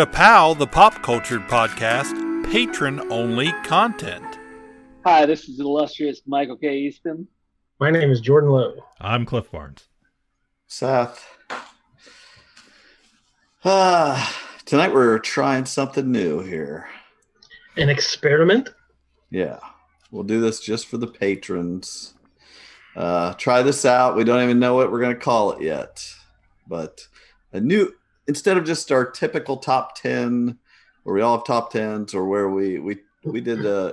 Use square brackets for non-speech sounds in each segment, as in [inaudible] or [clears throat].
Kapow, the pop cultured podcast, patron only content. Hi, this is illustrious Michael K. Easton. My name is Jordan Lowe. I'm Cliff Barnes. Seth. Ah, tonight we're trying something new here. An experiment? Yeah, we'll do this just for the patrons. Uh, try this out. We don't even know what we're going to call it yet, but a new instead of just our typical top ten, where we all have top tens, or where we we we did uh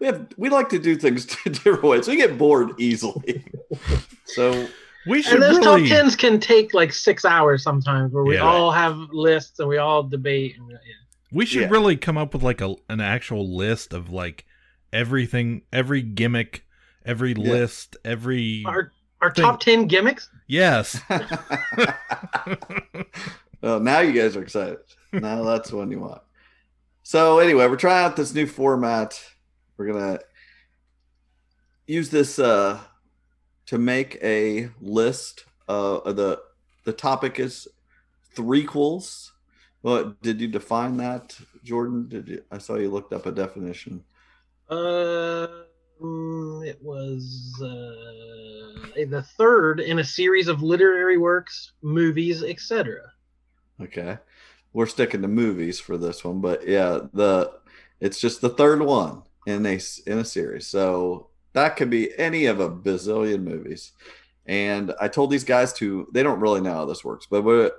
we have we like to do things [laughs] different ways. We get bored easily, so We should And those really. top tens can take like six hours sometimes, where we Yeah. all have lists and we all debate. And, yeah. We should Yeah. really come up with like a an actual list of like everything, every gimmick, every Yeah. list, every Our our top ten gimmicks. Yes. [laughs] well, now you guys are excited. Now that's the one you want. So anyway, we're trying out this new format. We're gonna use this uh, to make a list. Uh, the the topic is threequels. What did you define that, Jordan? Did you? I saw you looked up a definition. Uh, it was uh, the third in a series of literary works, movies, etc. Okay. We're sticking to movies for this one, but yeah, the it's just the third one in a in a series. So that could be any of a bazillion movies. And I told these guys to they don't really know how this works, but we're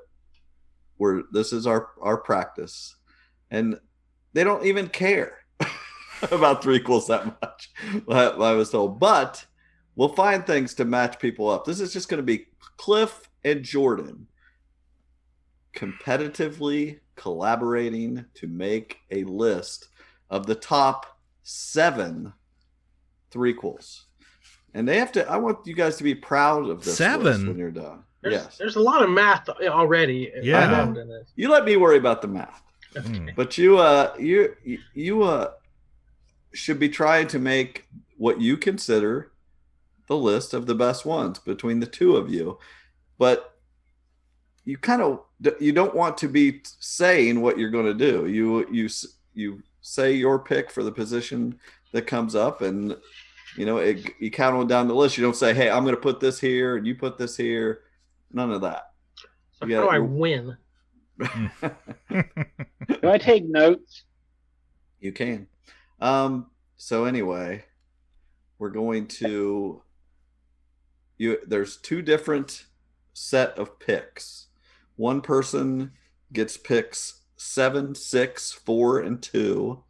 we're this is our our practice. And they don't even care [laughs] about three threequels that much. [laughs] I, I was told, but we'll find things to match people up. This is just going to be Cliff and Jordan competitively collaborating to make a list of the top seven three threequels. And they have to, I want you guys to be proud of this Seven? list when you're done. There's, yes. there's a lot of math already. Yeah. in this. You let me worry about the math. Hmm. But you uh you you uh should be trying to make what you consider the list of the best ones between the two of you. But you kind of you don't want to be saying what you're going to do. You you you say your pick for the position that comes up and you know it, you count on down the list. You don't say, "Hey, I'm going to put this here and you put this here." None of that. So Yeah, how do I win? [laughs] [laughs] Do I take notes? You can. Um, so anyway, we're going to you there's two different set of picks. One person gets picks seven, six, four, and two,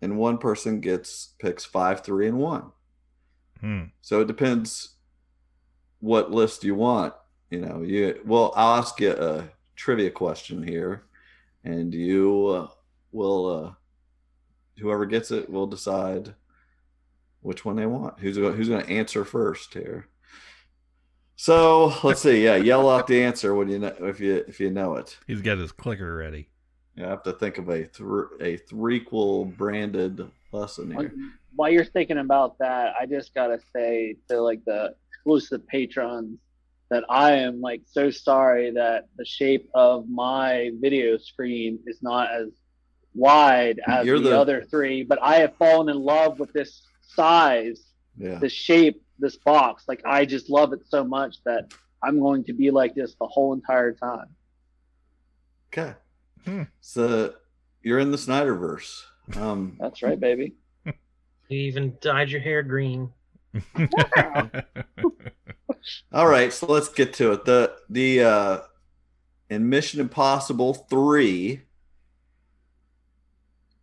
and one person gets picks five, three, and one. Hmm. So it depends what list you want. You know, you well, I'll ask you a trivia question here, and you uh, will. Uh, whoever gets it will decide which one they want. Who's who's going to answer first here? So let's see. Yeah, yell out the answer when you know if you if you know it. He's got his clicker ready. I have to think of a thr a threequel branded lesson here. While you're thinking about that, I just gotta say to like the exclusive patrons that I am like so sorry that the shape of my video screen is not as wide as You're the, the- other three, but I have fallen in love with this size, Yeah. the shape, this box. Like I just love it so much that I'm going to be like this the whole entire time. Okay. Hmm. So you're in the Snyderverse. Um, That's right, baby. [laughs] You even dyed your hair green. [laughs] All right, so let's get to it. The the uh in Mission Impossible 3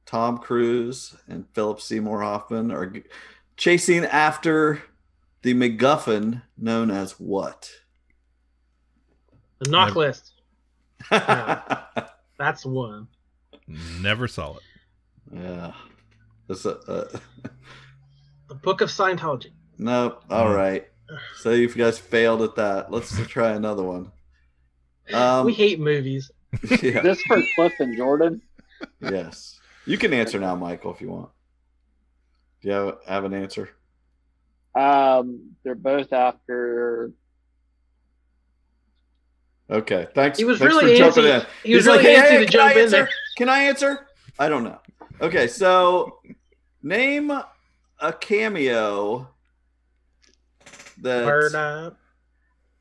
Tom Cruise and Philip Seymour Hoffman are g- chasing after the MacGuffin known as what? The knock Never- list. yeah. [laughs] That's one. Never saw it. This, uh, uh, [laughs] The Book of Scientology. no, all Mm. right. So you guys failed at that. Let's [laughs] try another one. Um, we hate movies. yeah. This for Cliff and Jordan. Yes. You can answer now, Michael, if you want. Do you have, have an answer? Um, they're both after Okay, thanks. He was thanks really for jumping antsy. in. He was He's like, really "Hey, hey, to can jump I in answer? there. Can I answer? I don't know. Okay, so [laughs] name a cameo that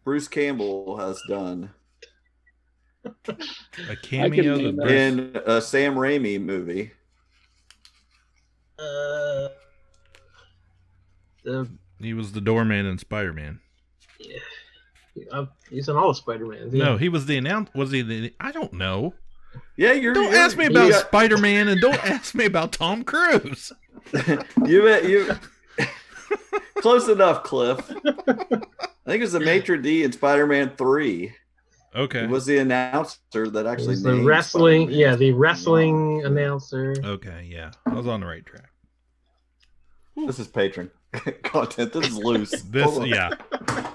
Bruce Campbell has done A [laughs] cameo name that that. In a Sam Raimi movie. Uh, the he was the doorman in Spider Man. uh, he's in all the Spider Mans. No, he was the announce. Was he the? I don't know. Yeah, you're. Don't you're- ask me about got- Spider Man and don't ask me about Tom Cruise. [laughs] you you [laughs] close enough, Cliff. I think it was the maitre d in Spider-Man Three. Okay. It was the announcer that actually the wrestling. Spider-Man. Yeah, the wrestling announcer. Okay. Yeah, I was on the right track. This is patron [laughs] content. This is loose. [laughs] This, Hold on. yeah,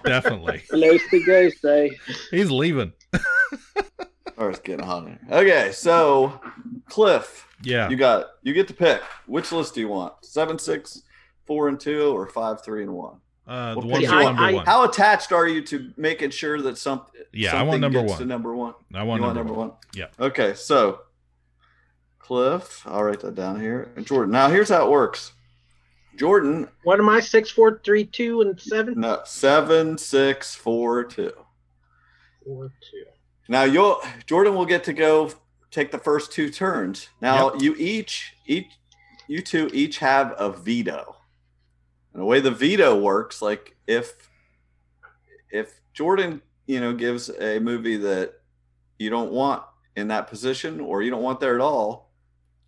definitely. [laughs] Loosey goosey. Eh? He's leaving. Or it's getting hot in here. Okay, so Cliff, Yeah. you got you get to pick. Which list do you want? Seven, six, four, and two, or five, three, and one? Uh, the one's I- number? I- one. How attached are you to making sure that some Yeah, I want number one. to number one? I want you number, want number one. one? Yeah. Okay, so Cliff, I'll write that down here. And Jordan. Now here's how it works. Jordan, What am I? Six, four, three, two, and seven. no, seven, six, four, two. Four, two. Now you'll Jordan will get to go take the first two turns. Now you each each you two each have a veto. And the way the veto works, like if if Jordan, you know, gives a movie that you don't want in that position or you don't want there at all,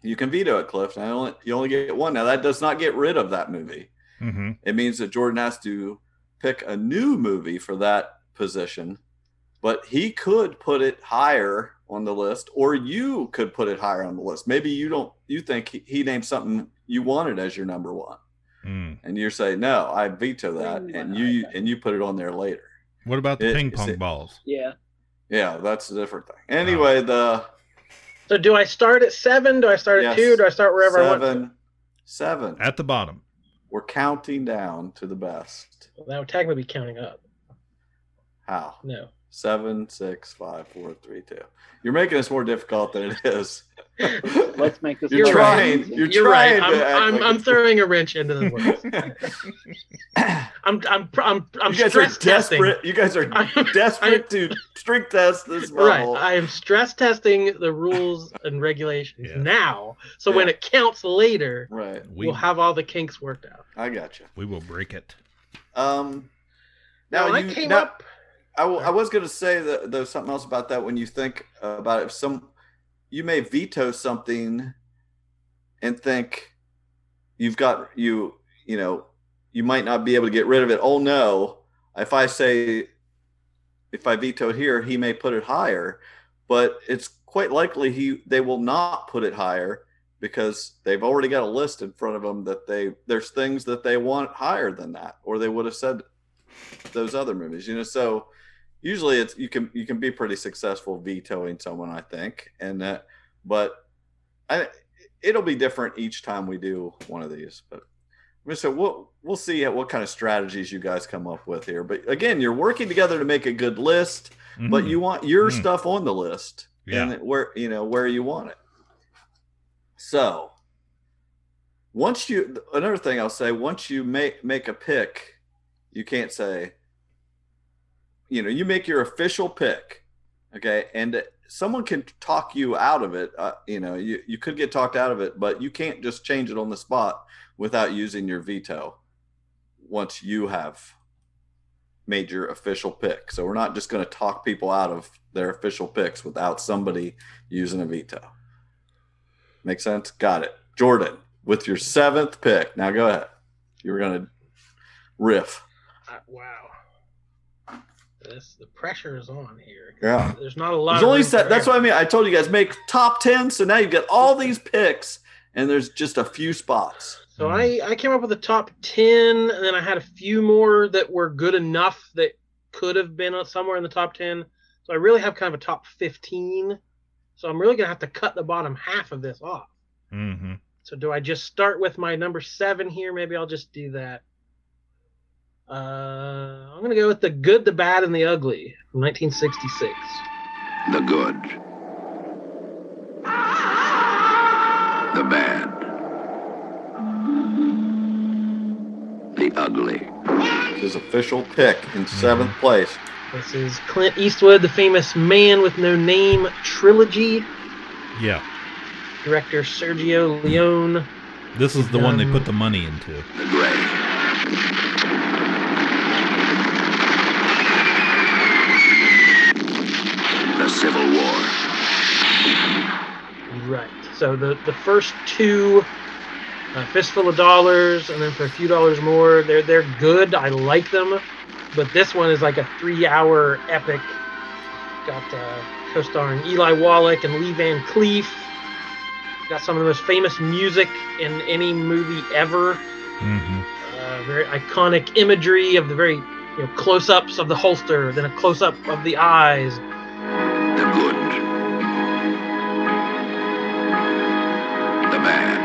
you can veto it, Cliff. You only, you only get one. Now that does not get rid of that movie. hmm It means that Jordan has to pick a new movie for that position, but he could put it higher on the list, or you could put it higher on the list. Maybe you don't, you think he, he named something you wanted as your number one, Mm. and you're saying no, I veto that, Ooh, and you that. and you put it on there later. What about the It- ping pong it- balls? Yeah. Yeah, that's a different thing. Anyway, the So do I start at seven? Do I start at two? Do I start wherever I want? seven, seven. At the bottom. We're counting down to the best. To? That would technically be counting up. How? No. Seven, six, five, four, three, two. You're making this more difficult than it is. [laughs] Let's make this. You're more trying. easy. You're, You're trying right. to I'm, I'm, like I'm throwing a wrench into the works. [laughs] I'm, I'm, I'm, I'm you guys are stress testing. desperate. You guys are [laughs] I'm- desperate to strength test this Right. I am stress testing the rules and regulations Yeah. now. So when it counts later, right. We we'll have all the kinks worked out. I got you. we will break it. Um. Now, Now, I you, came now, up. I, w- I was going to say that there's something else about that when you think about it. If some, you may veto something, and think you've got you, you know, you might not be able to get rid of it. Oh no! If I say, if I veto here, he may put it higher, but it's quite likely he they will not put it higher because they've already got a list in front of them that they there's things that they want higher than that, or they would have said those other movies. You know, so usually it's you can you can be pretty successful vetoing someone, I think, and that. but I it'll be different each time we do one of these. But so we'll we'll see what kind of strategies you guys come up with here. But again, you're working together to make a good list, but Mhm. you want your Mhm. stuff on the list Yeah. and where you know where you want it. So once you another thing I'll say, once you make make a pick, you can't say, you know, you make your official pick, okay, and someone can talk you out of it. Uh, you know, you you could get talked out of it, but you can't just change it on the spot without using your veto. Once you have made your official pick, so we're not just going to talk people out of their official picks without somebody using a veto. Make sense? Got it. Jordan, with your seventh pick. Now go ahead. You were going to riff. Uh, wow. This the pressure is on here. Yeah. There's not a lot. There's of only set. That's what I mean. I told you guys make top 10. So now you've got all these picks and there's just a few spots. So I I came up with a top ten, and then I had a few more that were good enough that could have been somewhere in the top ten. So I really have kind of a top fifteen. So I'm really gonna have to cut the bottom half of this off. Mhm. So do I just start with my number seven here? Maybe I'll just do that. Uh, I'm gonna go with the good, the bad, and the ugly from 1966. The good. The bad. The ugly. His official pick in seventh place. This is Clint Eastwood, the famous Man with No Name trilogy. Yeah. Director Sergio Leone. This is the one they Um, put the money into. The gray. Civil War. Right. So the the first two, uh, fistful of dollars, and then for a few dollars more, they're they're good. I like them, but this one is like a three-hour epic. Got uh, co-starring Eli Wallach and Lee Van Cleef. Got some of the most famous music in any movie ever. hmm Uh, very iconic imagery of the very you know, close-ups of the holster, then a close-up of the eyes. The good. The bad.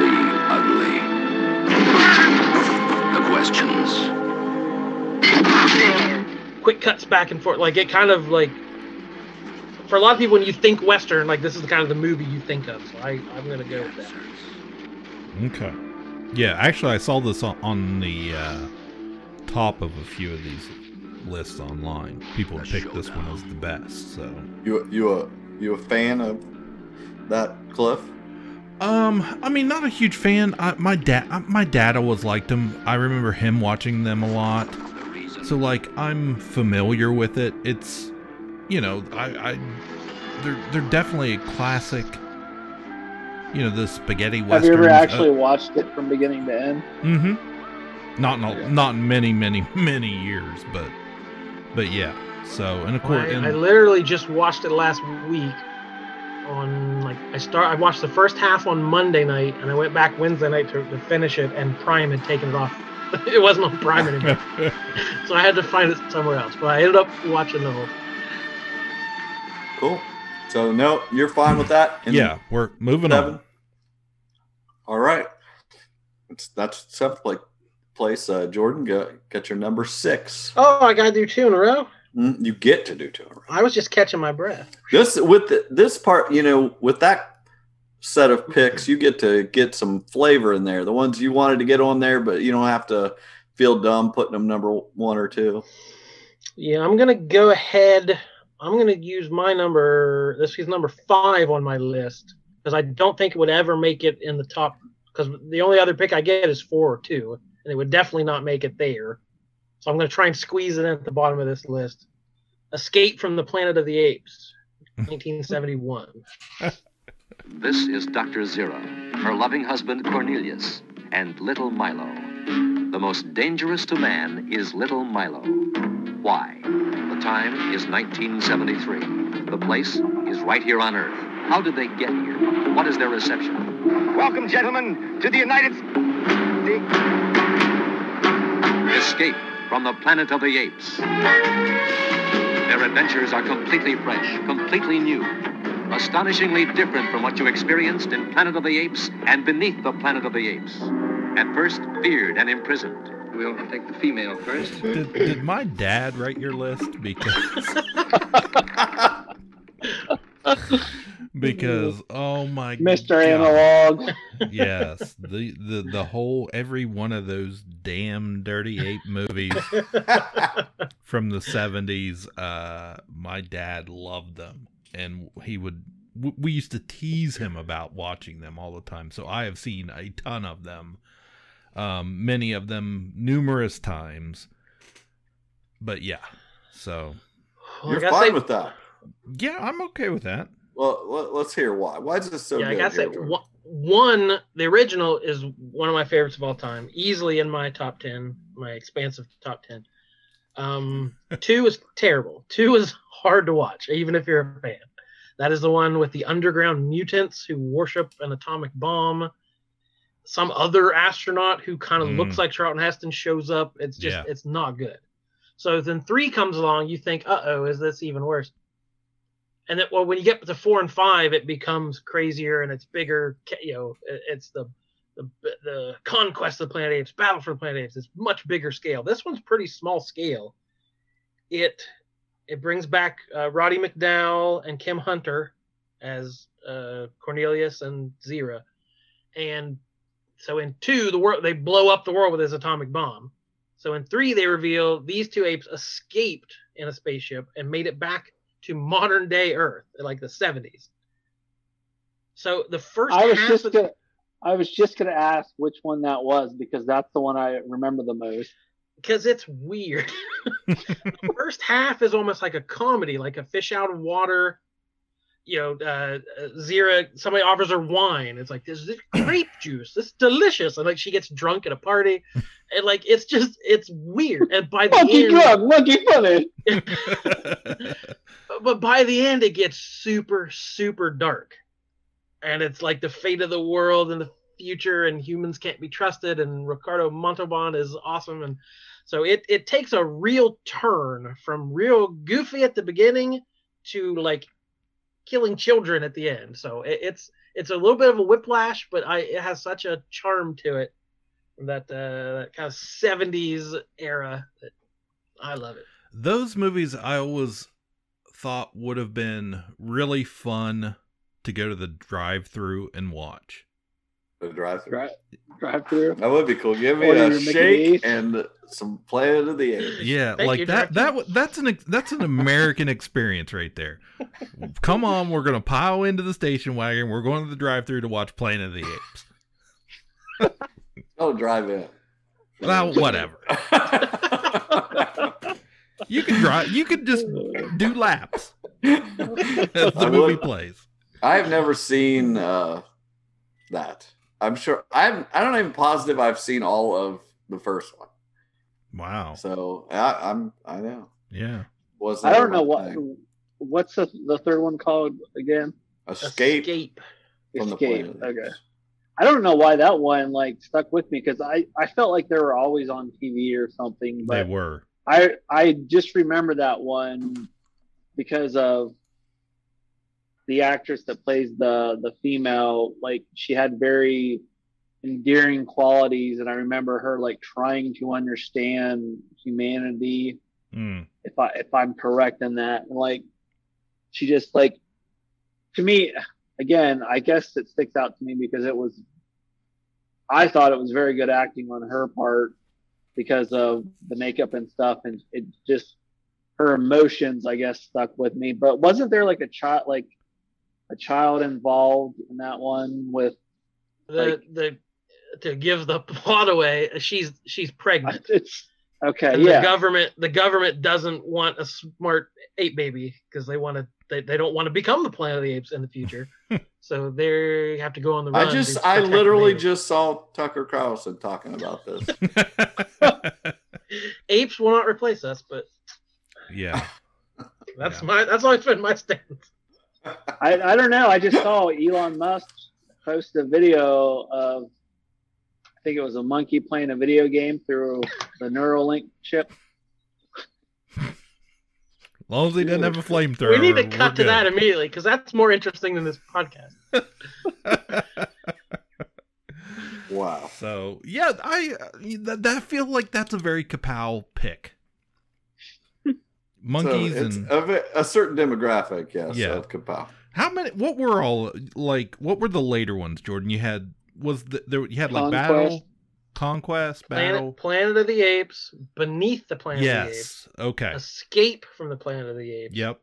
The ugly. The questions. quick cuts back and forth. Like it kind of like for a lot of people, when you think Western, like this is the kind of the movie you think of. So I, I'm gonna go with that. Okay. Yeah, actually, I saw this on, on the uh, top of a few of these lists online. People picked this one as the best. So, You you a you a fan of that Cliff? um, I mean, not a huge fan. I, my dad, uh, my dad always liked them. I remember him watching them a lot. So, like, I'm familiar with it. It's, you know, I, I they're they're definitely a classic. You know, the spaghetti Have westerns. you ever uh, actually watched it from beginning to end? Mm-hmm. Not in a, Yeah. not in many many many years, but but yeah. So and of course, I, and, I literally just watched it last week. On like I start, I watched the first half on Monday night, and I went back Wednesday night to, to finish it, and Prime had taken it off. [laughs] it wasn't on Prime anymore, [laughs] so I had to find it somewhere else. But I ended up watching the whole. Cool. So no, you're fine with that? And yeah, we're moving Seven. on. All right. It's, that's seventh place. Place uh, Jordan, got got your number six. Oh, I gotta do two in a row. Mm, You get to do two. in a row. I was just catching my breath. This with the, this part, you know, with that set of picks, you get to get some flavor in there. The ones you wanted to get on there, but you don't have to feel dumb putting them number one or two. Yeah, I'm gonna go ahead. I'm gonna use my number. This is number five on my list because I don't think it would ever make it in the top. Because the only other pick I get is four or two, and it would definitely not make it there. So I'm gonna try and squeeze it in at the bottom of this list. Escape from the Planet of the Apes, [laughs] 1971. [laughs] This is Dr. Zira, her loving husband Cornelius, and little Milo. The most dangerous to man is little Milo. Why? The time is 1973. The place is right here on Earth. How did they get here? What is their reception? Welcome, gentlemen, to the United States. Escape from the planet of the apes. Their adventures are completely fresh, completely new, astonishingly different from what you experienced in Planet of the Apes and beneath the Planet of the Apes. At first, feared and imprisoned. We'll take the female first. Did, did my dad write your list? Because [laughs] because [laughs] oh my god Mr. God. Analog. yes the, the the whole every one of those damn dirty ape movies [laughs] from the 70s uh my dad loved them and he would we used to tease him about watching them all the time so i have seen a ton of them um many of them numerous times but yeah so You're fine say- with that. yeah i'm okay with that Well, let, let's hear why. Why is this so yeah, I good? gotta say, Jordan? one, one, the original is one of my favorites of all time, easily in my top ten, my expansive top ten. Um, [laughs] two is terrible. Two is hard to watch, even if you're a fan. That is the one with the underground mutants who worship an atomic bomb. Some other astronaut who kind of Mm. looks like Charlton Heston shows up. It's just, Yeah. it's not good. So then three comes along, you think, uh oh, is this even worse? And that well when you get to four and five it becomes crazier and it's bigger you know it's the the the conquest of the planet apes, battle for the planet apes. It's much bigger scale. This one's pretty small scale. It it brings back uh, Roddy McDowall and Kim Hunter as uh, Cornelius and Zira, and so in two the world they blow up the world with his atomic bomb. So in three they reveal these two apes escaped in a spaceship and made it back to modern day Earth, like the 70s. So the first I was half just of- gonna, I was just gonna ask which one that was because that's the one I remember the most. because it's weird. [laughs] the first half is almost like a comedy, like a fish out of water. You know, uh, uh, Zira, somebody offers her wine. It's like this is grape [laughs] juice. This is delicious, and like she gets drunk at a party, [laughs] and like it's just it's weird. And by the Monkey end, drug, monkey funny. [laughs] but by the end it gets super super dark and it's like the fate of the world in the future and humans can't be trusted and ricardo montalban is awesome and so it, it takes a real turn from real goofy at the beginning to like killing children at the end so it, it's it's a little bit of a whiplash but i it has such a charm to it that uh that kind of 70s era that i love it Those movies I always thought would have been really fun to go to the drive-through and watch. The drive through. Drive, drive through. That would be cool. Give me Order a your shake D's. and some Planet of the Apes. Yeah, Thank like you, that. Director. That that's an that's an American experience right there. Come on, we're gonna pile into the station wagon. We're going to the drive-through to watch Planet of the Apes. Oh, drive in. Well, whatever. You can drive. You could just do laps as the I movie would- plays. I've never seen uh, that. I'm sure. I'm. I don't even positive I've seen all of the first one. Wow. So I, I'm. I know. Yeah. Was I don't know what what's the the third one called again? escape, escape from Escape. planet. Okay. I don't know why that one like stuck with me because I I felt like they were always on TV or something, They were. I I just remember that one because of the actress that plays the the female like she had very endearing qualities and I remember her like trying to understand humanity Mm. if I if I'm correct in that. And like she just like to me again, I guess it sticks out to me because it was I thought it was very good acting on her part because of the makeup and stuff and it just her emotions I guess stuck with me. But wasn't there like a child like a child involved in that one with the Like- the to give the [laughs] plot away she's she's pregnant [laughs] it's okay, and yeah. the government the government doesn't want a smart ape baby because they want to they, they don't want to become the planet of the apes in the future [laughs] so they have to go on the run I just. I literally just saw Tucker Carlson talking about this. apes will not replace us but yeah. that's Yeah. my that's always been my stance I, I don't know. I just saw Elon Musk post a video of, I think it was a monkey playing a video game through the Neuralink chip. As long as he doesn't have a flamethrower. we need to cut to good. that immediately because that's more interesting than this podcast [laughs] wow. So yeah, I uh, that, that feel like that's a very Kapow pick. Monkeys so it's and a, a certain demographic, yes, Yeah. of Kapow. how many? What were all like? What were the later ones, Jordan? You had was the, there? You had like Conquest. battle, conquest, battle. planet, planet of the apes beneath the planet of the apes yes. Okay. escape from the planet of the apes Yep.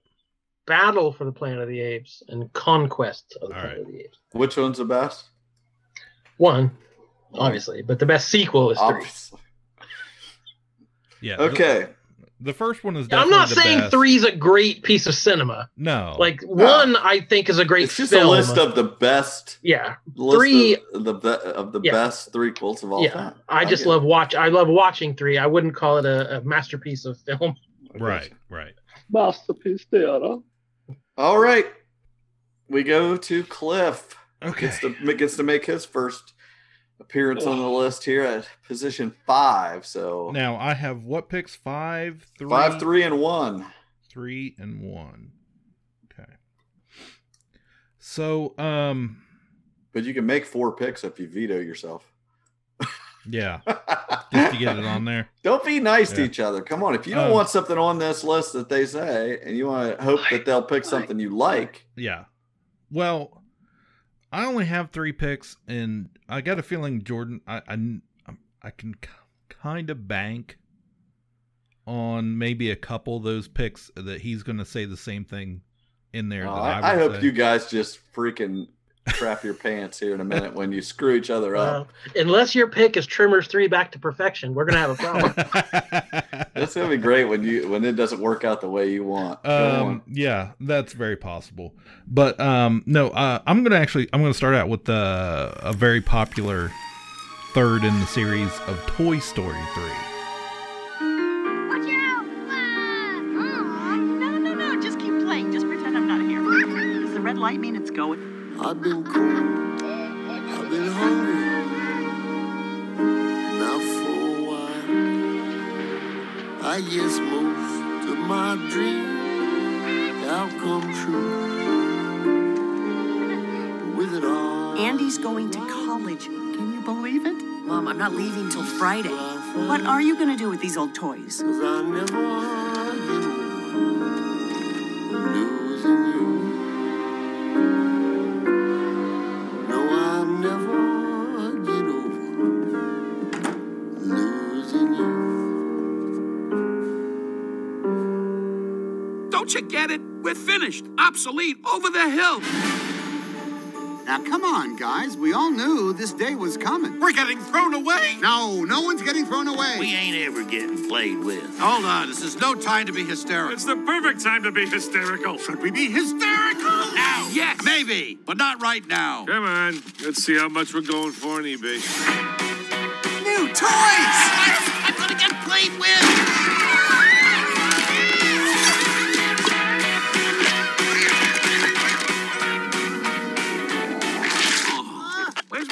battle for the planet of the apes and conquest of the All planet right. of the apes Which one's the best? one obviously but the best sequel is three Yeah. the- Okay. The, first one is. i'm not the saying best. three's a great piece of cinema No. like one i think is a great It's just film a list of the best. yeah Three- of the be- of the Yeah. best three quotes of all yeah time. i just get love it. watch i love watching three i wouldn't call it a, a masterpiece of film right. Right. Masterpiece theater. All right. We go to Cliff. Okay. Gets to gets to make his first appearance on the list here at position five. So Now I have what picks? Five, three, five, three, and one. three, and one. Okay. So, um, But you can make four picks if you veto yourself. Yeah, [laughs] just to get it on there. Don't be nice to each other. Come on. If you don't Um, want something on this list that they say and you want to hope that they'll pick something you like, Yeah. Well, I only have three picks, and I got a feeling Jordan. I I, I can kind of bank on maybe a couple of those picks that he's going to say the same thing in there. that I, I, I hope say. you guys just freaking crap your pants here in a minute when you screw each other Uh, up. unless your pick is Tremors three back to perfection, we're gonna have a problem. [laughs] That's gonna be great when you when it doesn't work out the way you want. Um, yeah, that's very possible. But um, no, uh, I'm gonna actually I'm gonna start out with uh, a very popular third in the series of Toy Story three. Watch out! No, no, no, just keep playing. Just pretend I'm not here. Does the red light mean it's going? I've been cold, I've been hungry. Now for a while, I guess most of my dreams have come true. With it all, Andy's going to college. Can you believe it? Mom, I'm not leaving till Friday. What are you going to do with these old toys? Cause I never get over losing you. Don't get it? We're finished, obsolete, over the hill. Now, come on, guys. We all knew this day was coming. We're getting thrown away. No, no one's getting thrown away. We ain't ever getting played with. Hold on, this is no time to be hysterical. It's the perfect time to be hysterical. Should we be hysterical? now. Yes, maybe, but not right now. Come on, let's see how much we're going for on eBay. New toys! [laughs] I'm gonna get played with.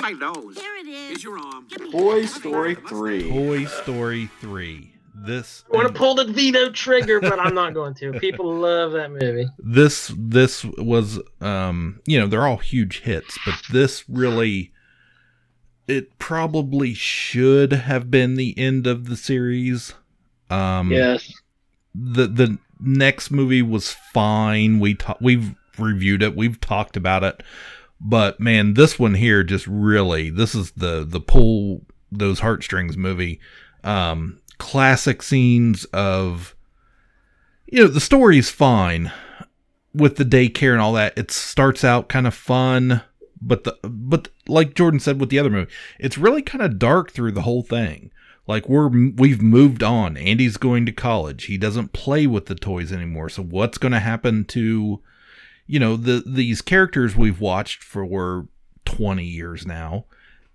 Where's my nose? There it is. Here's your arm. Toy Story three. Toy Story three. This I want to pull the veto trigger, but I'm not going to. People [laughs] love that movie. this this was um you know they're all huge hits but this really it probably should have been the end of the series um Yes. the the next movie was fine we ta- we've reviewed it we've talked about it but man this one here just really this is the the pull those heartstrings movie. Um classic scenes of you know the story's fine with the daycare and all that. It starts out kind of fun but the but like jordan said with the other movie it's really kind of dark through the whole thing. Like we're we've moved on. Andy's going to college. He doesn't play with the toys anymore. So what's going to happen to you know the these characters we've watched for 20 years now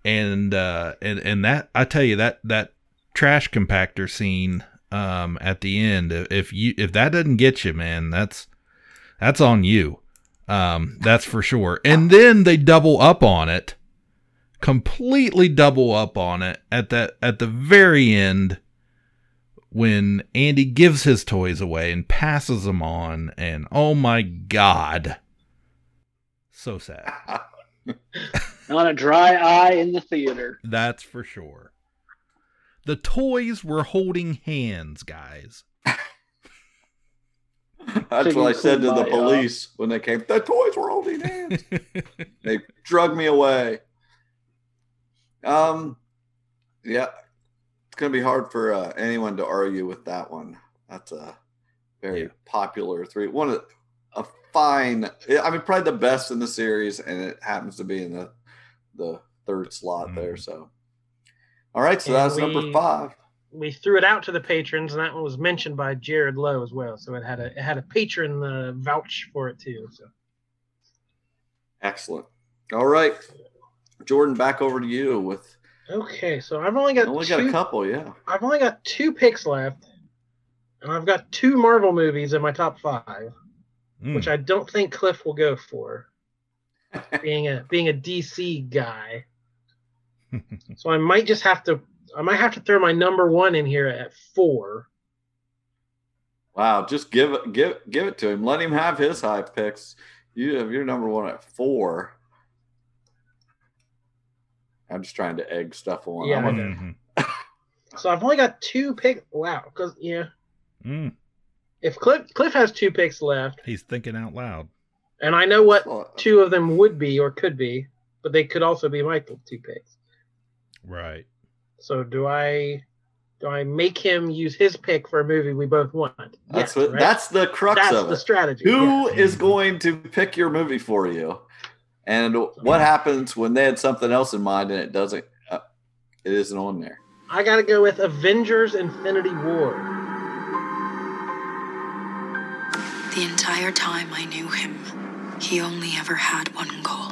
and uh and and that i tell you that that trash compactor scene um at the end if you if that doesn't get you man that's that's on you. Um that's for sure. And then they double up on it completely double up on it at that at the very end when Andy gives his toys away and passes them on and oh my god so sad [laughs] Not a dry eye in the theater. that's for sure the toys were holding hands guys [laughs] That's what I said to the Kumbaya. police when they came. The toys were holding hands. [laughs] they drug me away. Um, yeah, it's gonna be hard for uh, anyone to argue with that one. That's a very Yeah. popular three. One of a fine. I mean, probably the best in the series, and it happens to be in the the third slot there. So, all right, so And that's number five. We threw it out to the patrons, and that one was mentioned by Jared Lowe as well. So it had a it had a patron uh, vouch for it too. So Excellent. All right, Jordan, back over to you with. Okay, so I've only got Only two, got a couple, yeah. I've only got two picks left, and I've got two Marvel movies in my top five, Mm. which I don't think Cliff will go for, [laughs] being a being a DC guy. [laughs] so I might just have to I might have to throw my number one in here at four. Wow, just give it give give it to him. Let him have his high picks. You have your number one at four. I'm just trying to egg stuff on. Yeah, I'm I a- know. Mhm. [laughs] So I've only got two picks. Wow, because yeah, Mm, if Cliff Cliff has two picks left, he's thinking out loud. and I know what Well, two of them would be or could be, but they could also be my two picks. Right. So do I do I make him use his pick for a movie we both want? That's Yes, what. right? That's the crux That's of the it. strategy. Who yeah. is going to pick your movie for you? And what happens when they had something else in mind and it doesn't? Uh, it isn't on there. I gotta go with Avengers Infinity War. The entire time I knew him, he only ever had one goal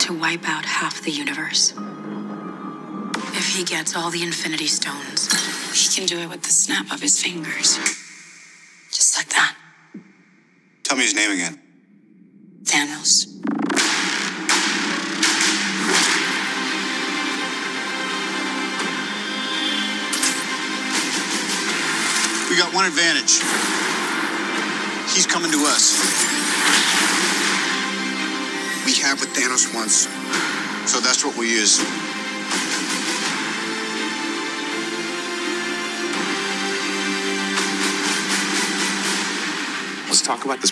to wipe out half the universe. If he gets all the Infinity Stones, he can do it with the snap of his fingers. Me his name again. Thanos. We got one advantage. He's coming to us. We have what Thanos wants, so that's what we'll use. Let's talk about this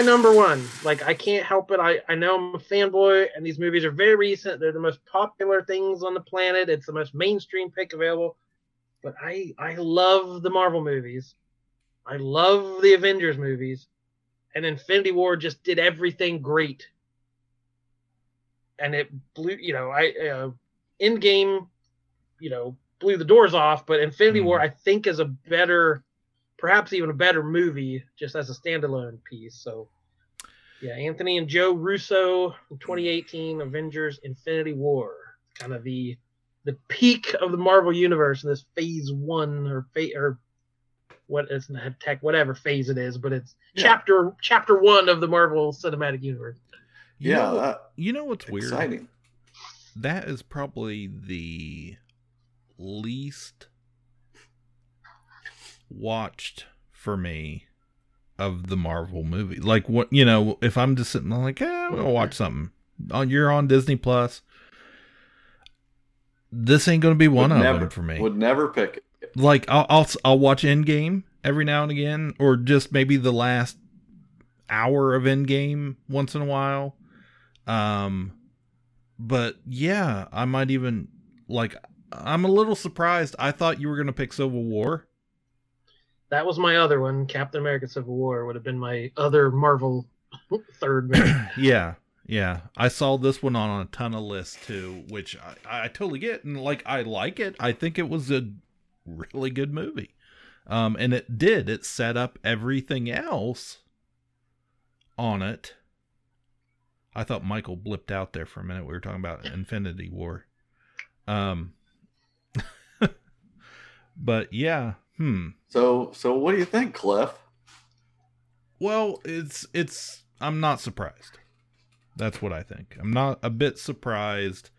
My number one. Like I can't help it. I, I know I'm a fanboy, and these movies are very recent. They're the most popular things on the planet. It's the most mainstream pick available. But I I love the Marvel movies. I love the Avengers movies, and Infinity War just did everything great. And it blew, you know, I uh, Endgame, you know, blew the doors off. But Infinity War, I think, is a better perhaps even a better movie just as a standalone piece. So, yeah, Anthony and Joe Russo in 2018 Avengers Infinity War, kind of the the peak of the Marvel universe in this phase one or phase or what is not tech whatever phase it is, but it's Yeah. chapter chapter one of the Marvel Cinematic Universe. You Yeah, know, that- uh, you know what's weird? That is probably the least watched for me of the Marvel movie. Like what you know, if I'm just sitting there like, eh, I'm gonna watch something. On you're on Disney Plus. This ain't gonna be one Would of never, them for me. Would never pick it. like I'll, I'll I'll watch Endgame every now and again, or just maybe the last hour of Endgame once in a while. Um, but yeah, I might even like. I'm a little surprised. I thought you were gonna pick Civil War. That was my other one. Captain America: Civil War would have been my other Marvel [laughs] third [clears throat] yeah, yeah. I saw this one on a ton of lists too, which I, I totally get, and like I like it. I think it was a really good movie, um, and it did. It set up everything else on it. I thought Michael blipped out there for a minute. We were talking about Infinity War. Um, [laughs] but yeah, hmm. So, so what do you think, Cliff? Well, it's it's I'm not surprised. That's what I think. I'm not a bit surprised.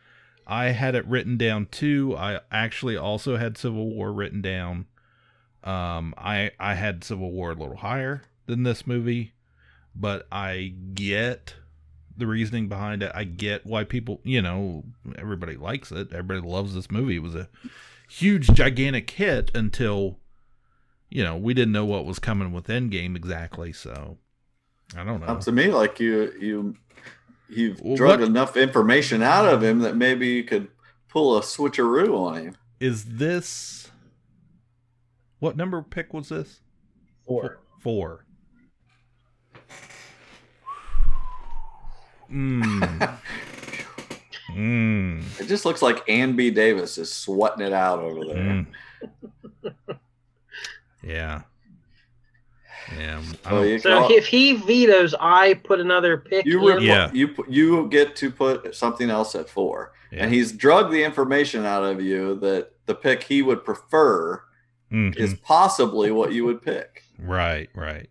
I had it written down too. I actually also had Civil War written down. Um I I had Civil War a little higher than this movie, but I get the reasoning behind it. I get why people, you know, everybody likes it. Everybody loves this movie. It was a huge gigantic hit until you know, we didn't know what was coming with Endgame exactly, so I don't know. Sounds to me like you you you've Well, drug what- enough information out of him that maybe you could pull a switcheroo on him. Is this what number pick was this? Four. Four. [laughs] Mm. mm. It just looks like Ann B. Davis is sweating it out over there. Mm. [laughs] Yeah. Yeah. So So if he vetoes, I put another pick. you in. were, Yeah. you you get to put something else at four, Yeah. and he's drugged the information out of you that the pick he would prefer Mhm. is possibly what you would pick, right, right.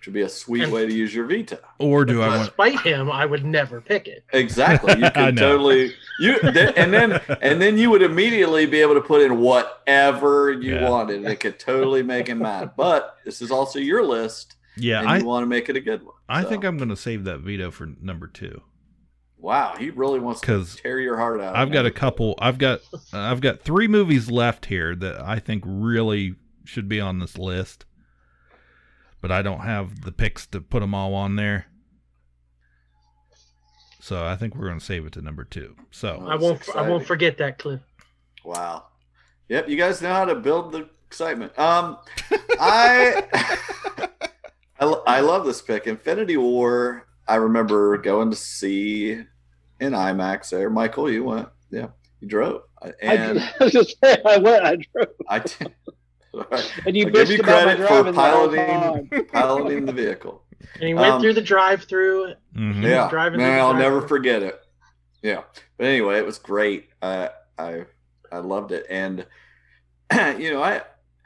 Which would be a sweet And- way to use your veto. Or do I want? Despite him, I would never pick it. Exactly. You [laughs] I can totally you [laughs] th- and then and then you would immediately be able to put in whatever you Yeah. wanted. and It could totally make him mad. [laughs] But this is also your list, Yeah, and I you want to make it a good one. I So, think I'm gonna save that veto for number two. wow, he really wants to 'Cause tear your heart out. I've got a couple. I've got uh, I've got three movies left here that I think really should be on this list, but I don't have the picks to put them all on there. So I think we're going to save it to number two. So I won't. That's I won't forget that clip. Wow. Yep, you guys know how to build the excitement. Um, [laughs] I, [laughs] I, I love this pick. Infinity War. I remember going to see in IMAX there. Michael, you went. Yeah, you drove. I- And I, [laughs] I was just saying, I went, I drove, I, did. [laughs] and you I give you about my credit for driving the whole piloting [laughs] piloting the vehicle. And he went Um, through the drive-through. mhm. Yeah, driving man, the I'll never drive-thru. forget it. Yeah, but anyway, it was great. I I I loved it, and [clears throat] you know, I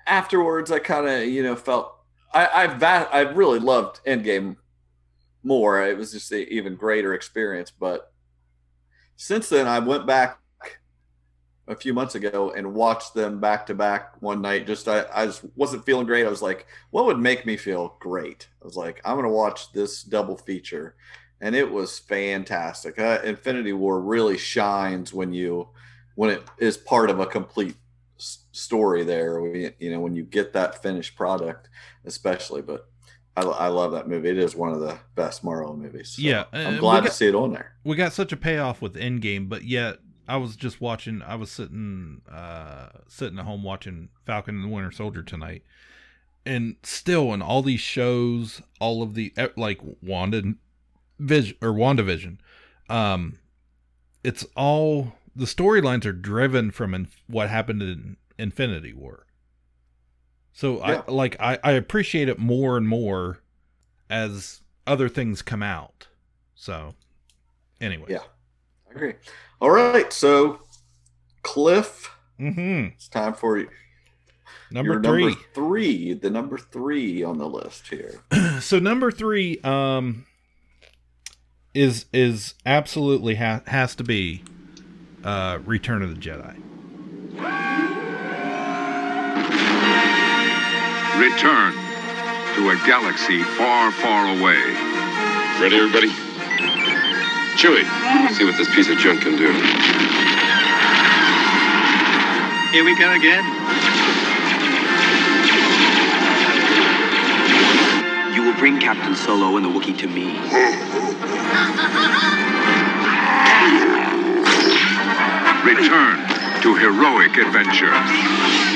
afterwards I kind of you know felt I I va- I really loved Endgame more. It was just an even greater experience. But since then, I went back a few months ago and watched them back to back one night. Just I, I just wasn't feeling great. I was like, what would make me feel great? I was like, I'm gonna watch this double feature, and it was fantastic. Uh, Infinity War really shines when you when it is part of a complete s- story. There, we, you know, when you get that finished product, especially. But I, I love that movie. It is one of the best Marvel movies. So Yeah, I'm glad we to see it on there. we got such a payoff with Endgame, but yet I was just watching. I was sitting, uh, sitting at home watching Falcon and the Winter Soldier tonight, and still in all these shows, all of the like Wanda Vision or WandaVision, um, it's all the storylines are driven from in, what happened in Infinity War. So Yeah. I like I, I appreciate it more and more as other things come out. So anyway. Yeah, agree. All right, so Cliff, Mm-hmm. it's time for you. Number your three. Number three, the number three on the list here. [clears throat] so number three um is is absolutely ha- has to be uh return of the jedi Return to a galaxy far, far away. Ready, everybody? Chewie, see what this piece of junk can do. Here we go again. You will bring Captain Solo and the Wookiee to me. Return to heroic adventure.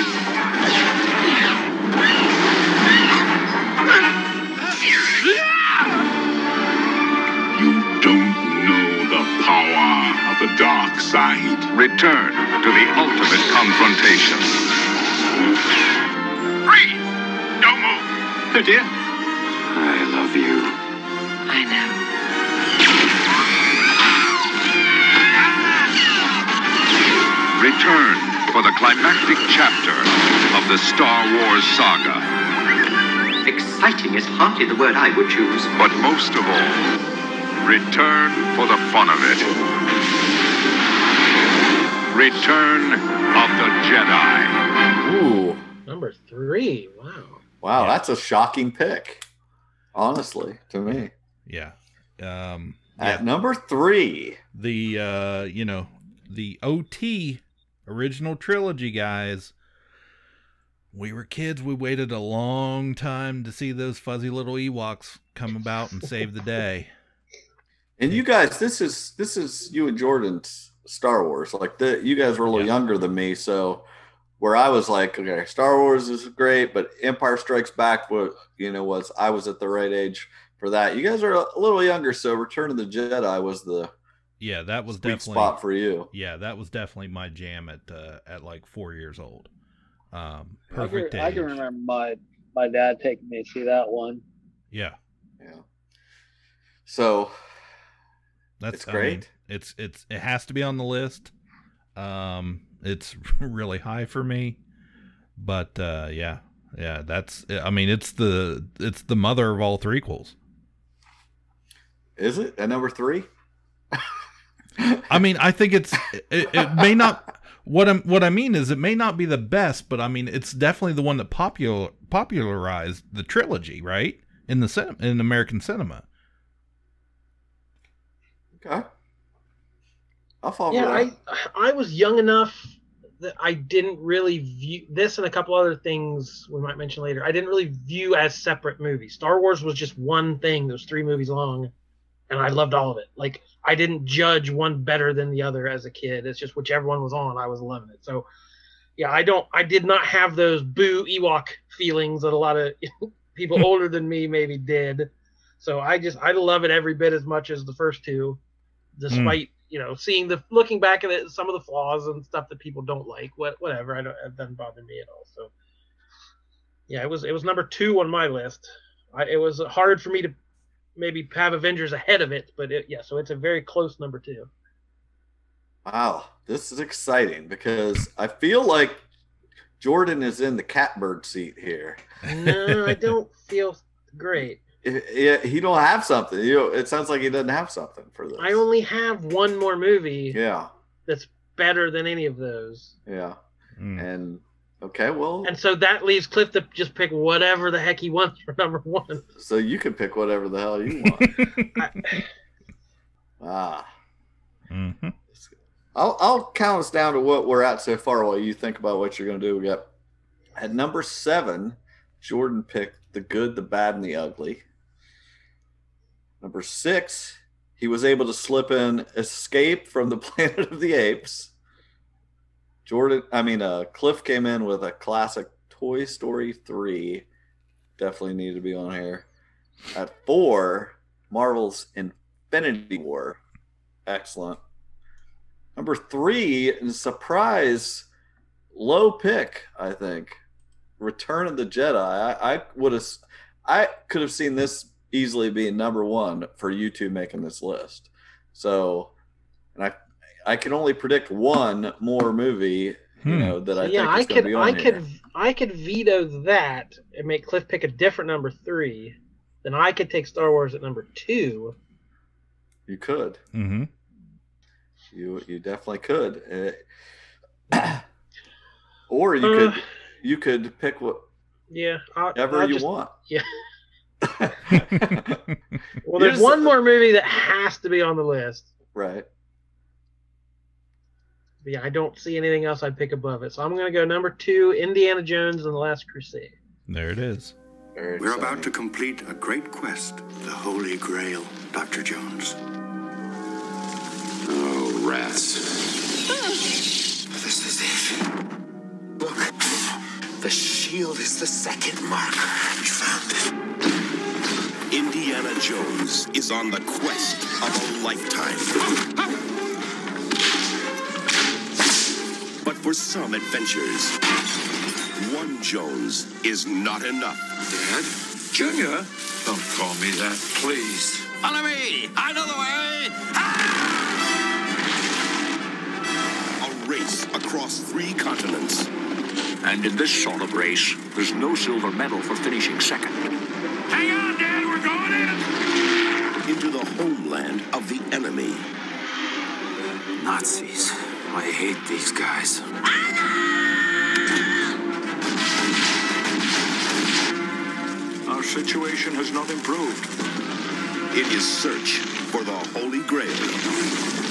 Side. Return to the ultimate confrontation. Freeze! Don't move! Oh dear. I love you. I know. Return for the climactic chapter of the Star Wars saga. Exciting is hardly the word I would choose. But most of all, return for the fun of it. Return of the Jedi. Ooh, Number three. Wow. wow, that's a shocking pick. Honestly, to me, yeah. Um at number three, the uh you know the ot original trilogy guys. We were kids. We waited a long time to see those fuzzy little ewoks come about and save the day. And you guys, this is this is you and Jordan's Star Wars. Like the you guys were a little Yeah. younger than me, so where I was like, okay, Star Wars is great, but Empire Strikes Back, what you know, was I was at the right age for that. You guys are a little younger, so Return of the Jedi was the yeah that was sweet definitely spot for you. yeah that was definitely my jam at uh, at like four years old um I can, perfect I can remember my my dad taking me to see that one. Yeah. Yeah. So That's It's I great. mean, it's it's it has to be on the list. Um, it's [laughs] really high for me, but uh, yeah, yeah. That's I mean, it's the it's the mother of all threequels. is it at number three? [laughs] I mean, I think it's it, it may not. What I'm what I mean is it may not be the best, but I mean it's definitely the one that popular popularized the trilogy, right? In the in American cinema. Okay. I'll yeah. I I was young enough that I didn't really view this and a couple other things we might mention later. I didn't really view as separate movies. Star Wars was just one thing. Those three movies long, and I loved all of it. Like I didn't judge one better than the other as a kid. It's just whichever one was on, I was loving it. So yeah, I don't. I did not have those boo Ewok feelings that a lot of [laughs] people [laughs] older than me maybe did. So I just I love it every bit as much as the first two, despite you know seeing the looking back at it some of the flaws and stuff that people don't like. What whatever I don't it doesn't bother me at all. So yeah, it was it was number two on my list. I, it was hard for me to maybe have Avengers ahead of it, but it, yeah, so it's a very close number two. Wow, this is exciting because I feel like Jordan is in the catbird seat here. No, I don't [laughs] feel great. Yeah, he don't have something. You know, it sounds like he doesn't have something for this. I only have one more movie Yeah, that's better than any of those. yeah, and okay, well, And so that leaves Cliff to just pick whatever the heck he wants for number one. so you can pick whatever the hell you want. [laughs] ah, Mm-hmm. I'll I'll count us down to what we're at so far while you think about what you're going to do. We got at number seven, Jordan picked the good, the bad, and the ugly. Number six, he was able to slip in Escape from the [laughs] Planet of the Apes. Jordan, I mean, uh, Cliff came in with a classic Toy Story 3. Definitely need to be on here. At four, Marvel's Infinity War. Excellent. Number three, and surprise, low pick, I think. Return of the Jedi. I, I would have, I could have seen this easily being number one for you two making this list. So, and I, I can only predict one more movie, you Hmm. know, that I yeah, think I is going to could be I on could. I could veto that and make Cliff pick a different number three. Then I could take Star Wars at number two. You could. Mm-hmm. You you definitely could. Uh, [clears throat] or you Uh, could you could pick what Yeah, I'll, whatever I'll you just- want. Yeah. [laughs] [laughs] Well, there's just- one more movie that has to be on the list. Right. But yeah, I don't see anything else I'd pick above it. So I'm gonna go number two, Indiana Jones and the Last Crusade. There it is. We're about to complete a great quest, the Holy Grail, Dr. Jones. Oh, rats. This is it. Look, the shield is the second marker. We found it. Indiana Jones is on the quest of a lifetime. But for some adventures, one Jones is not enough. Dad? Junior? Don't call me that, please. Follow me! I know the way! Ah! A race across three continents. And in this sort of race, there's no silver medal for finishing second. Hang on, Dad, we're going in! Into the homeland of the enemy. Nazis. I hate these guys. Our situation has not improved. It is search for the Holy Grail.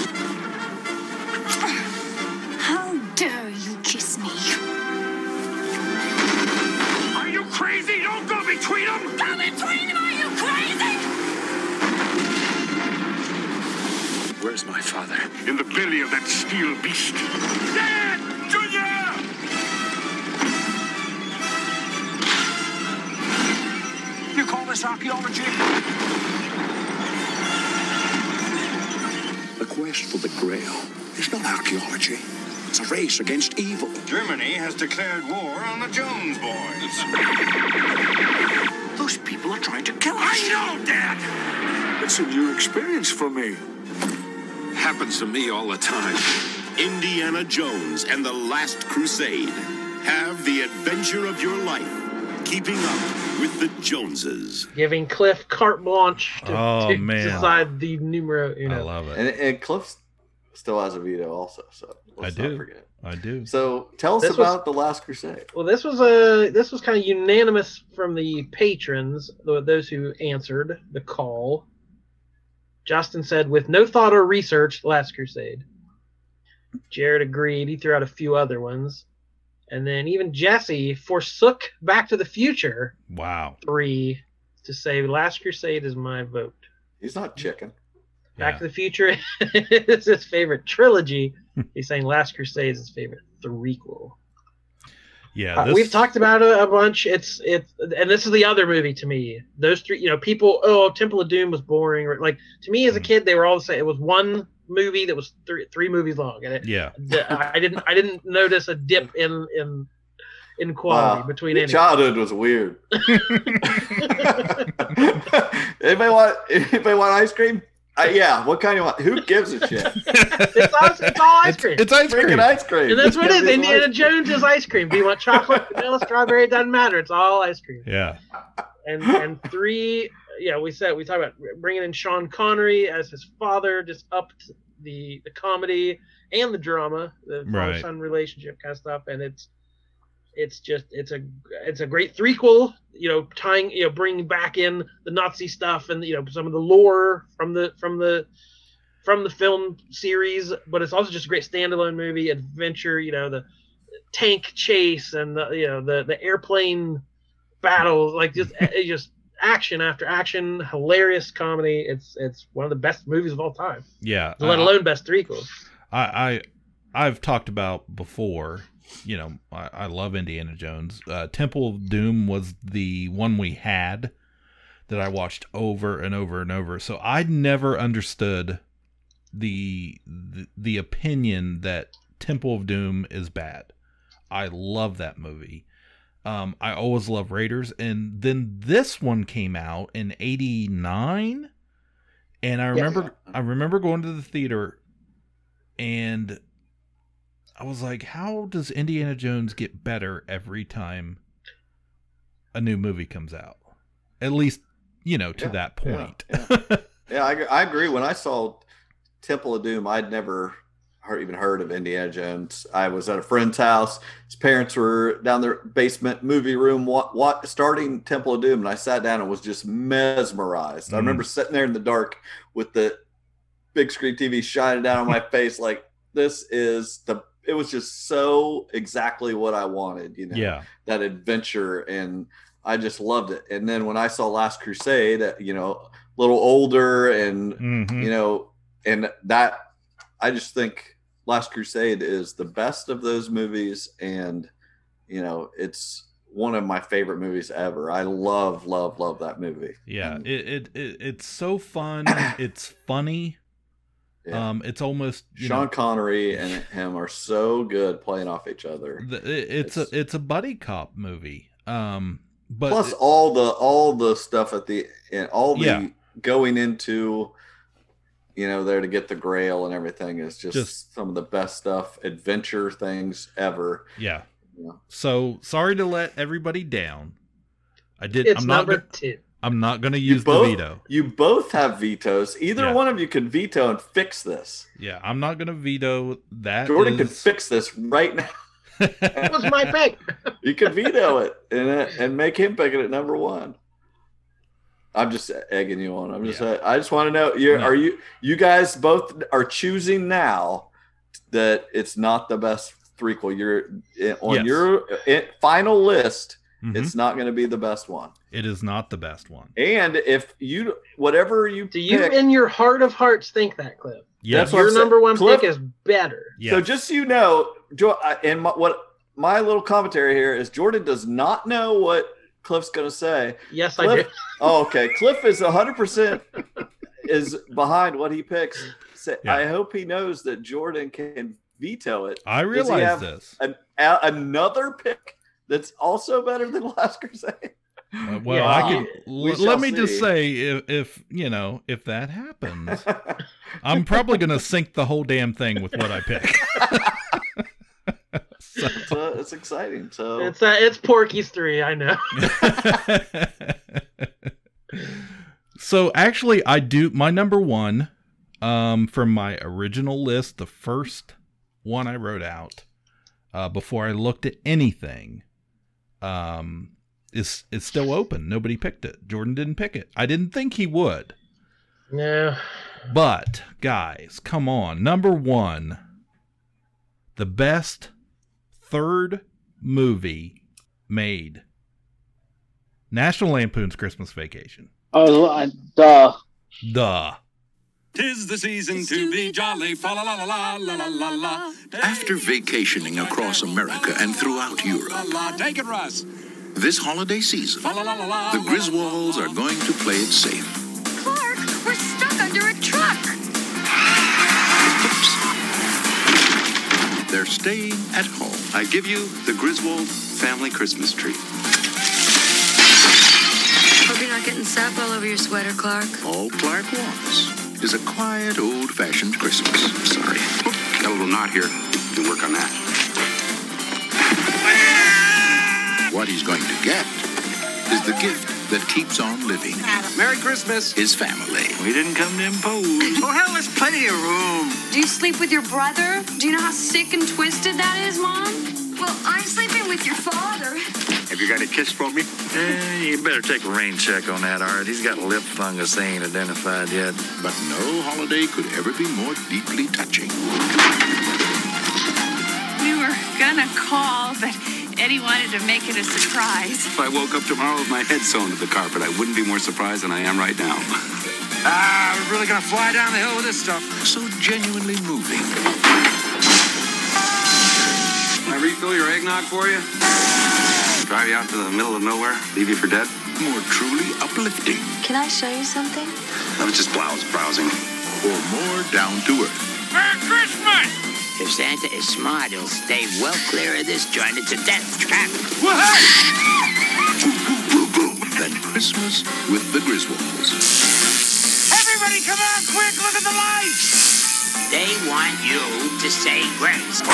Belly of that steel beast. Dad! Junior! You call this archaeology? The quest for the Grail is not archaeology. It's a race against evil. Germany has declared war on the Jones boys. Those people are trying to kill us. I know, Dad! It's a new experience for me. Happens to me all the time. Indiana Jones and the Last Crusade. Have the adventure of your life. Keeping up with the Joneses. Giving Cliff carte blanche to, Oh, to man. decide the numero. You know. I love it. And, and Cliff still has a veto also, so I let's not do. forget. I do. So tell us This was- about the Last Crusade. Well, this was a this was kind of unanimous from the patrons, those who answered the call. Justin said, "With no thought or research, Last Crusade." Jared agreed. He threw out a few other ones, and then even Jesse forsook Back to the Future Wow. three to say Last Crusade is my vote. He's not chicken. Back to the Future [laughs] is his favorite trilogy. [laughs] He's saying Last Crusade is his favorite threequel. Yeah. Uh, we've talked about it a bunch. It's it's and this is the other movie to me. Those three, you know, people. Oh, Temple of Doom was boring. Or, Like to me as Mm. a kid, they were all the same. It was one movie that was three three movies long, and it, Yeah. the- I didn't I didn't notice a dip in in in quality Wow. between Your any. childhood was weird. [laughs] [laughs] anybody want anybody want ice cream? Uh, yeah, what kind you want? Who gives a shit? [laughs] it's, all, it's all ice cream. It's ice Freaking cream. ice cream. and that's what it is. Give me some Indiana Jones is ice cream. Do you want chocolate, [laughs] vanilla, strawberry? It doesn't matter. It's all ice cream. Yeah. and and three yeah we said we talked about bringing in sean connery as his father just upped the the comedy and the drama the Right. father son relationship kind of stuff and it's it's just it's a it's a great threequel you know tying you know bringing back in the nazi stuff and you know some of the lore from the from the from the film series but it's also just a great standalone movie adventure you know the tank chase and the you know the the airplane battles like just [laughs] just action after action hilarious comedy it's it's one of the best movies of all time Yeah. let I- alone best threequel I, I I've talked about before. You know, I, I love Indiana Jones. Uh, Temple of Doom was the one we had that I watched over and over and over. So I never understood the the, the opinion that Temple of Doom is bad. I love that movie. Um, I always love Raiders, and then this one came out in '89, and I remember I remember going to the theater and I was like, how does Indiana Jones get better every time a new movie comes out? At least, you know, to Yeah, that yeah, point. Yeah, [laughs] I, I agree. When I saw Temple of Doom, I'd never heard, even heard of Indiana Jones. I was at a friend's house. His parents were down their basement movie room what, what, starting Temple of Doom, and I sat down and was just mesmerized. I Mm. remember sitting there in the dark with the big screen TV shining down on my [laughs] face, like this is the. It was just so exactly what I wanted, you know Yeah. that adventure and I just loved it. And then when I saw Last Crusade, uh, you know, a little older and Mhm. you know, and that I just think Last Crusade is the best of those movies and you know, it's one of my favorite movies ever. I love love love that movie. Yeah, it, it, it it's so fun. [coughs] it's funny. Yeah. Um, it's almost you Sean know, Connery and him are so good playing off each other. the, it, it's, a it's a buddy cop movie. Um, but Plus all the all the stuff at the and all the Yeah. going into you know there to get the grail and everything is just, Just- some of the best stuff adventure things ever yeah. Yeah. So sorry to let everybody down. I did. It's I'm not. number go- two. I'm not going to use both the veto. you both have vetoes either Yeah. one of you can veto and fix this Yeah, I'm not going to veto that. jordan can fix this right now [laughs] that was my pick [laughs] you can veto it and uh, and make him pick it at number one i'm just egging you on i'm just uh, i just want to know you No. are you you guys both are choosing now that it's not the best threequel you're eh, on Yes. your eh, final list Mhm. it's not going to be the best one It is not the best one. and if you whatever you do you pick, in your heart of hearts think that clip Yes. That's your number one Cliff- pick is better So just so you know, and my, what my little commentary here is Jordan does not know what Cliff's going to say. yes i Cliff, do [laughs] oh, okay. Cliff is 100% is behind what he picks. So Yeah. I hope he knows that Jordan can veto it. I Does realize have this. An, a, another pick that's also better than [laughs] Last Crusade. Uh, well, Yeah. I can. We l- let me just say, if, if you know, if that happens, [laughs] I'm probably going to sink the whole damn thing with what I pick. [laughs] it's, uh, it's exciting. So It's uh, it's Porky's three. I know. so actually, I do my number one um, from my original list. The first one I wrote out uh, before I looked at anything um, is is still open. Nobody picked it. Jordan didn't pick it. I didn't think he would. No. But guys, come on. Number one, the best third movie made. National Lampoon's Christmas Vacation. Oh, I- duh. Duh. Tis the season to be jolly, fa la la la la la la la. After vacationing across America and throughout Europe, take it, Russ. This holiday season, the Griswolds are going to play it safe. Clark, we're stuck under a truck. Oops. They're staying at home. I give you the Griswold family Christmas tree. Hope you're not getting sap all over your sweater, Clark. All Clark wants is a quiet, old-fashioned Christmas. Sorry. Got a little knot here. Can work on that. What he's going to get is the gift that keeps on living. Merry Christmas. His family. We didn't come to impose. Oh, hell, there's plenty of room. Do you sleep with your brother? Do you know how sick and twisted that is, Mom? Well, I'm sleeping with your father. Have you got a kiss for me? Eh, you better take a rain check on that, Art. He's got a lip fungus they ain't identified yet. But no holiday could ever be more deeply touching. We were gonna call, but Eddie wanted to make it a surprise. If I woke up tomorrow with my head sewn to the carpet, I wouldn't be more surprised than I am right now. ah, we're really gonna fly down the hill with this stuff. So genuinely moving. Can I refill your eggnog for you? Drive you out to the middle of nowhere, leave you for dead? More truly uplifting. Can I show you something? I was just blouse browsing. Or more down to earth. Merry Christmas! If Santa is smart, he'll stay well clear of this joint. It's a death trap. Than Christmas with the Griswolds. Everybody come on, quick, look at the lights! They want you to say grace.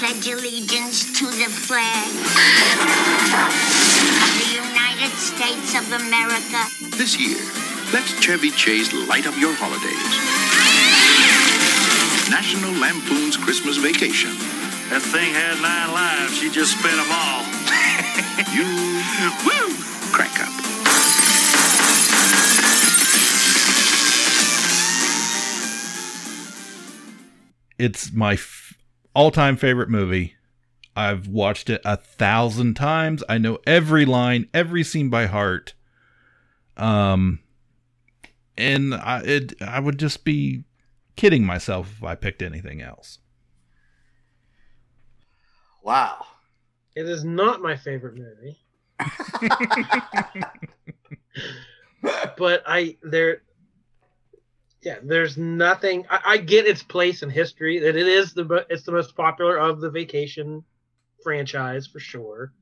I pledge allegiance to the flag of the United States of America. This year, let Chevy Chase light up your holidays. National Lampoon's Christmas Vacation. That thing had nine lives. She just spent them all. [laughs] You woo, crack up. It's my f- all-time favorite movie. I've watched it a thousand times. I know every line, every scene by heart. Um, and I it I would just be kidding myself if I picked anything else. Wow. It is not my favorite movie. [laughs] but I there yeah, there's nothing I, I get its place in history that it is the it's the most popular of the vacation franchise for sure.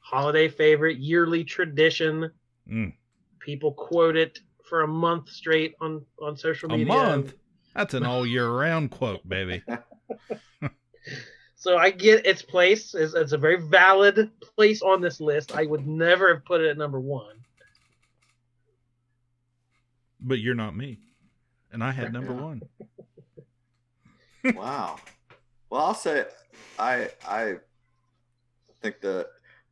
Holiday favorite, yearly tradition. Mm. People quote it for a month straight on on social media. A month. That's an all year round quote, baby. [laughs] So I get its place. It's, it's a very valid place on this list. I would never have put it at number one. But you're not me. And I had number one. wow. Well, I'll say I I think the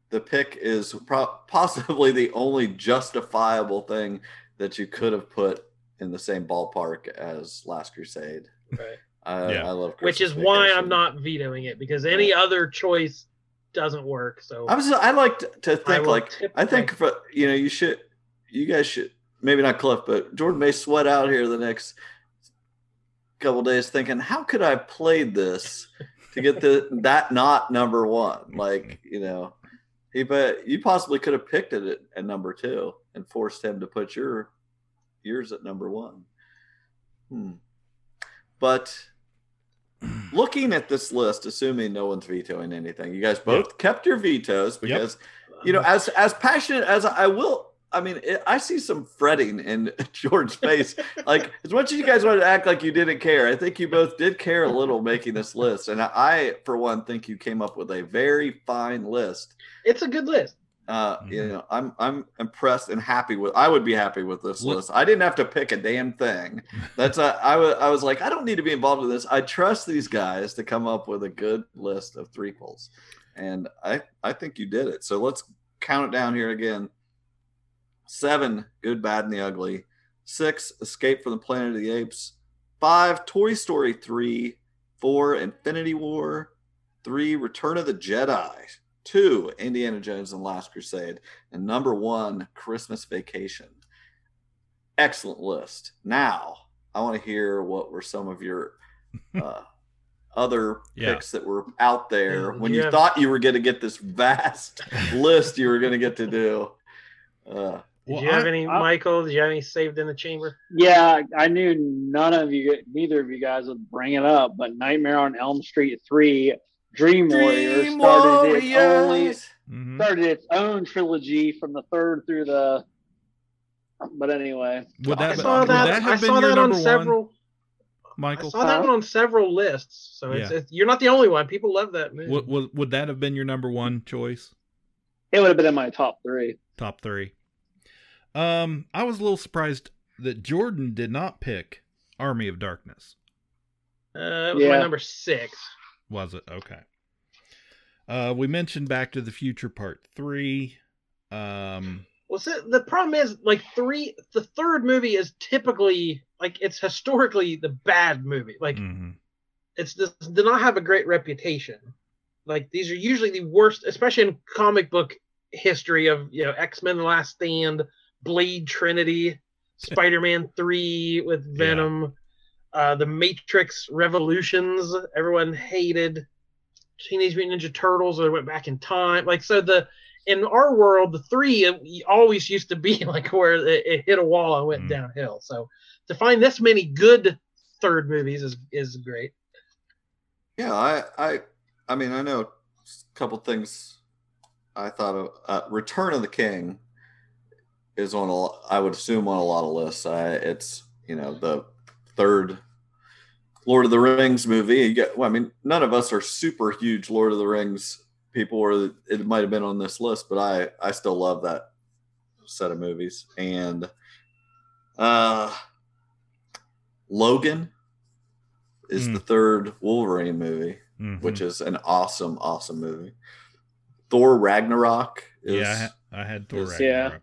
the pick is pro- possibly the only justifiable thing that you could have put in the same ballpark as Last Crusade. Right. I, Yeah. I love Which is Christmas why I'm not vetoing it because any other choice doesn't work. So I was I like to, to think will like I think for you know you should you guys should maybe not Cliff but Jordan may sweat out here the next couple days thinking how could I have played this to get the [laughs] that not number one like you know he but you possibly could have picked it at, at number two and forced him to put your yours at number one. Hmm. but [clears throat] looking at this list, assuming no one's vetoing anything, you guys both kept your vetoes because you know, as as passionate as I will. I mean, it, I see some fretting in [laughs] George's face. like as much as you guys wanted to act like you didn't care, I think you both did care a little making this list. And I, I for one, think you came up with a very fine list. It's a good list. Uh, you know, I'm I'm impressed and happy with. I would be happy with this list. I didn't have to pick a damn thing. That's a, I was I was like, I don't need to be involved in this. I trust these guys to come up with a good list of threequels, and I I think you did it. So let's count it down here again. Seven, Good, Bad, and the Ugly. Six, Escape from the Planet of the Apes. Five, Toy Story 3. Four, Infinity War. Three, Return of the Jedi. Two, Indiana Jones and the Last Crusade. And number one, Christmas Vacation. Excellent list. Now, I want to hear what were some of your [laughs] uh, other Yeah. picks that were out there Yeah, when you you thought you were going to get this vast [laughs] list you were going to get to do. Uh, Did you have any, Michael? Did you have any saved in the chamber? Yeah, I knew none of you, neither of you guys would bring it up, but Nightmare on Elm Street three, Dream, Warrior Dream started its only Warriors. Mm-hmm. started its own trilogy from the third through the. But anyway, Would that, I saw would that. that have I been saw that on several. one, Michael? I saw that one on several lists. So it's, Yeah. it's you're not the only one. People love that movie. Would, would, would that have been your number one choice? it would have been in my top three. Top three. Um, I was a little surprised that Jordan did not pick Army of Darkness. Uh, it was my number six. Was it okay? Uh, we mentioned Back to the Future Part Three. Um, Well, see, the problem is like three. The third movie is typically like it's historically the bad movie. Like mhm. it's this did not have a great reputation. Like these are usually the worst, especially in comic book history of you know X Men: The Last Stand, Blade Trinity, Spider Man [laughs] Three with Venom, uh, The Matrix Revolutions. Everyone hated Teenage Mutant Ninja Turtles. Or they went back in time. Like so the in our world, the three uh, always used to be [laughs] like where it, it hit a wall and went downhill. So to find this many good third movies is is great. Yeah, I, I, I mean, I know a couple things. I thought of uh, Return of the King is on a, I would assume on a lot of lists. I, it's you know the third Lord of the Rings movie. You get, well, I mean, none of us are super huge Lord of the Rings people, or it might have been on this list, but I, I still love that set of movies. And uh, Logan is Mm. the third Wolverine movie, Mhm. which is an awesome, awesome movie. Thor Ragnarok is yeah, I, ha- I had Thor is- Ragnarok.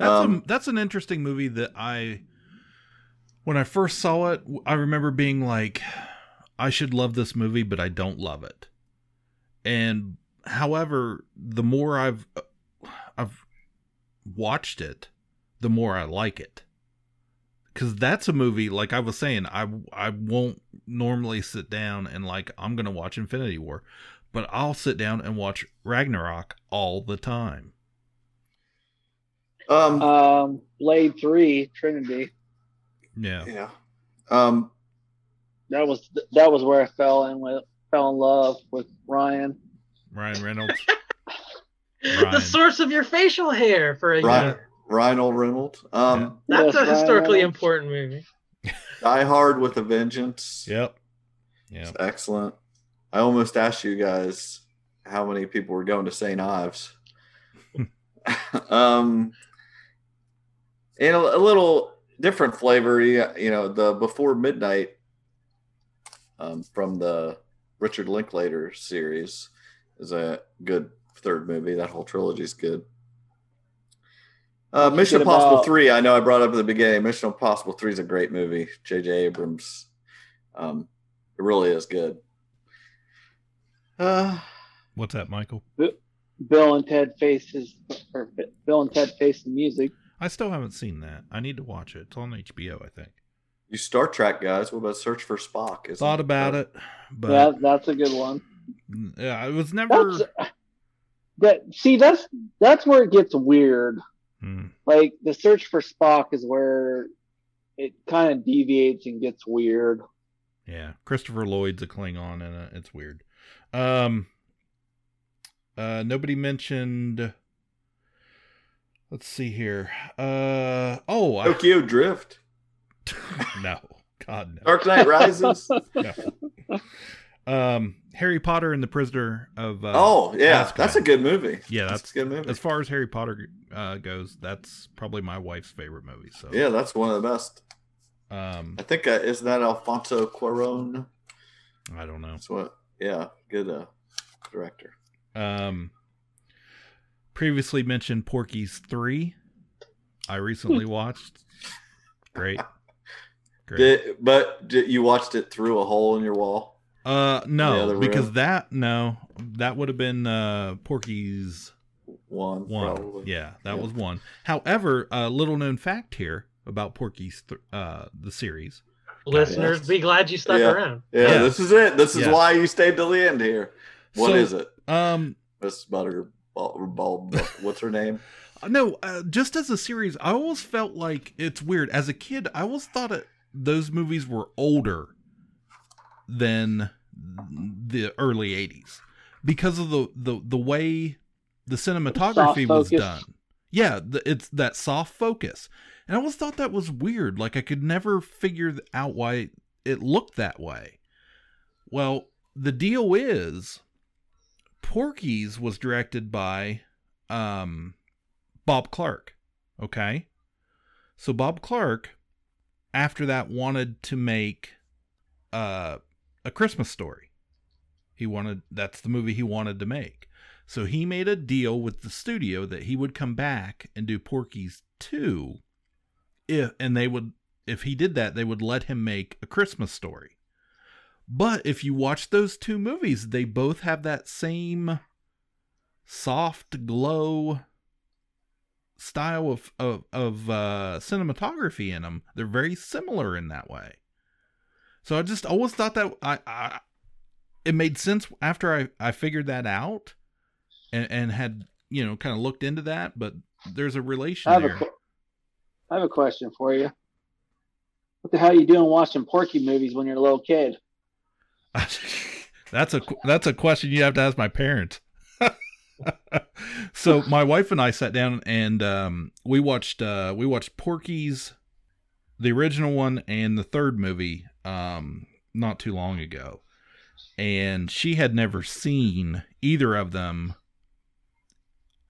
That's Um, a, that's an interesting movie that I when I first saw it, I remember being like, I should love this movie, but I don't love it. And however, the more I've I've watched it, the more I like it. Cause that's a movie like I was saying, I I won't normally sit down and like I'm gonna watch Infinity War, but I'll sit down and watch Ragnarok all the time. Um, Um, Blade Three, Trinity. Yeah. Yeah. Um, That was that was where I fell in with fell in love with Ryan. Ryan Reynolds. [laughs] The source of your facial hair for a Ryan, year. Ryan Reynolds. Um, That's Yes, a historically Reynolds. important movie. Die Hard with a Vengeance. Yep. Yeah. Excellent. I almost asked you guys how many people were going to St. Ives. [laughs] [laughs] um, and a, a little different flavor, you you know, the Before Midnight um, from the Richard Linklater series is a good third movie. That whole trilogy is good. Uh, Mission Impossible about- 3, 3, I know I brought up at the beginning. Mission Impossible 3 is a great movie. J.J. Abrams. Um, it really is good. Uh, What's that, Michael? Bill and Ted faces or Bill and Ted face the music. I still haven't seen that. I need to watch it. It's on HBO, I think. you Star Trek guys. What about Search for Spock? Isn't Thought about it, but that that's a good one. yeah, it was never. That's that. See, that's that's where it gets weird. Hmm. Like the search for Spock is where it kind of deviates and gets weird. Yeah, Christopher Lloyd's a Klingon, and uh, it's weird. Um, uh, nobody mentioned. Let's see here. Uh oh, I- Tokyo Drift. [laughs] no, God no. Dark Knight Rises. [laughs] No. Um, Harry Potter and the Prisoner of. Uh, Oh, yeah, that's a good movie. Yeah, That's that's, a good movie. As far as Harry Potter uh, goes, that's probably my wife's favorite movie. So Yeah, that's one of the best. Um, I think uh, isn't that Alfonso Cuarón? I don't know. That's what. Yeah, good uh, director. Um, previously mentioned Porky's three. I recently watched. Great. [laughs] Great. Did, but did, you watched it through a hole in your wall. Uh, no, because room? that no, that would have been uh Porky's one. One, probably. yeah, that Yeah. was one. However, a little known fact here about Porky's th- uh the series. Listeners, be glad you stuck yeah. around. Yeah, Yes. this is it. This is Yes. why you stayed till the end here. What So, is it? Um, Miss Butter Ball, ball, What's her name? [laughs] No, uh, just as a series, I always felt like it's weird. As a kid, I always thought it, those movies were older than the early '80s because of the the the way the cinematography was done. Yeah, the, it's that soft focus, and I always thought that was weird. Like I could never figure out why it looked that way. Well, the deal is, Porky's was directed by um, Bob Clark. Okay. So Bob Clark, after that, wanted to make uh, a Christmas story. He wanted that's the movie he wanted to make. So he made a deal with the studio that he would come back and do Porky's 2 if and they would if he did that they would let him make a Christmas story. But if you watch those two movies, they both have that same soft glow style of of, of uh, cinematography in them. They're very similar in that way. So I just always thought that I, I it made sense after I I figured that out and and had you know kind of looked into that. But there's a relation I have there. I have a question for you. What the hell are you doing watching Porky movies when you're a little kid? [laughs] That's a that's a question you have to ask my parents. [laughs] so my wife and I sat down and um, we watched uh, we watched Porky's, the original one and the third movie um, not too long ago, and she had never seen either of them.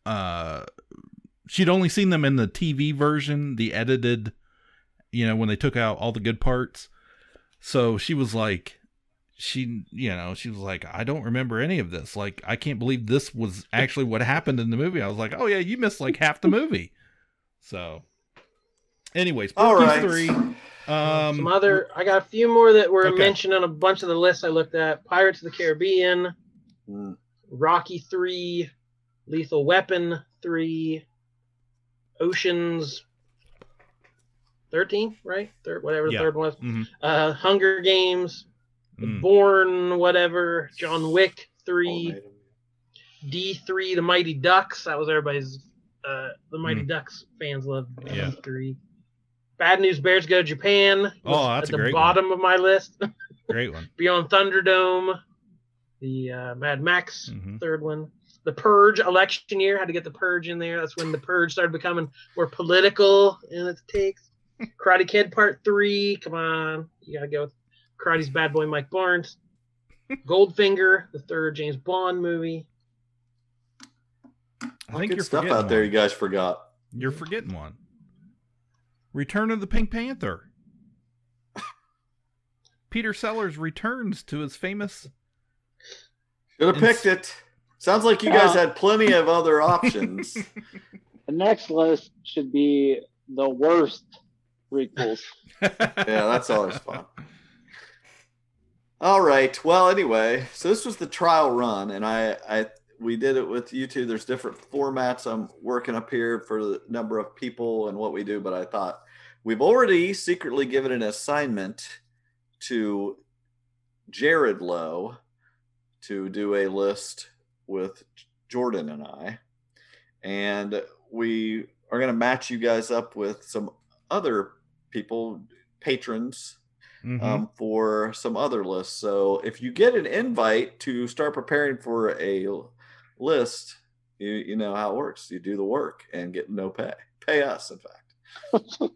Uh, she'd only seen them in the TV version, the edited, you know, when they took out all the good parts. So she was like, she, you know, she was like, I don't remember any of this. Like, I can't believe this was actually what happened in the movie. I was like, oh yeah, you missed like half the movie. So, anyways, All Porky's three. Um, Some other, I got a few more that were Okay. mentioned on a bunch of the lists I looked at. Pirates of the Caribbean, Mm. Rocky three, Lethal Weapon three, Oceans thirteen, right? Third, whatever the Yeah. third one was. mhm. Uh, Hunger Games, Mm. Bourne, whatever. John Wick three, D three, The Mighty Ducks. That was everybody's. Uh, the Mighty Mm. Ducks fans love Yeah. D three. Bad News Bears Go to Japan. Oh, that's at a the great one. bottom of my list. [laughs] Great one. Beyond Thunderdome, the uh, Mad Max Mhm. third one, the Purge election year had to get the Purge in there. That's when the Purge started becoming more political in its takes. [laughs] Karate Kid Part Three, come on, you gotta go with Karate's Bad Boy Mike Barnes. Goldfinger, the third James Bond movie. I think Good stuff forgetting out there. You guys forgot. You're forgetting one. Return of the Pink Panther. Peter Sellers returns to his famous. Should have picked it. Sounds like you guys Uh, had plenty of other [laughs] options. The next list should be the worst prequels. [laughs] yeah, that's always fun. All right. Well, anyway, so this was the trial run, and I, I, we did it with you two. There's different formats I'm working up here for the number of people and what we do, but I thought we've already secretly given an assignment to Jared Lowe to do a list with Jordan and I, and we are going to match you guys up with some other people patrons Mhm. um, for some other lists. So if you get an invite to start preparing for a list, you you know how it works. You do the work and get no pay. Pay us, in fact. [laughs]